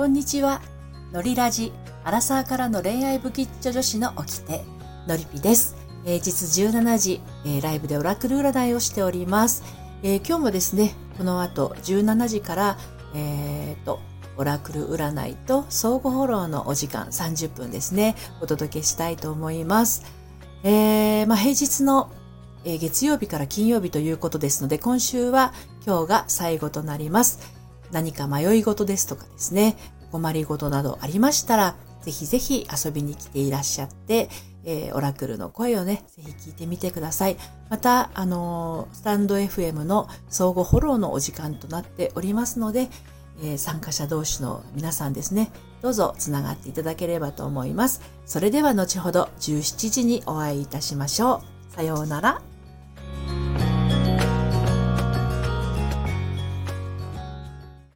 こんにちは。のりラジ、アラサーからの恋愛不吉祥女子の掟、のりぴです。平日17時、えー、ライブでオラクル占いをしております。えー、今日もですね、この後17時から、えー、と、オラクル占いと相互フォローのお時間30分ですね、お届けしたいと思います。えー、まあ、平日の、えー、月曜日から金曜日ということですので、今週は今日が最後となります。何か迷い事ですとかですね、困り事などありましたら、ぜひぜひ遊びに来ていらっしゃって、えー、オラクルの声をね、ぜひ聞いてみてください。また、あのー、スタンド FM の相互フォローのお時間となっておりますので、えー、参加者同士の皆さんですね、どうぞつながっていただければと思います。それでは後ほど17時にお会いいたしましょう。さようなら。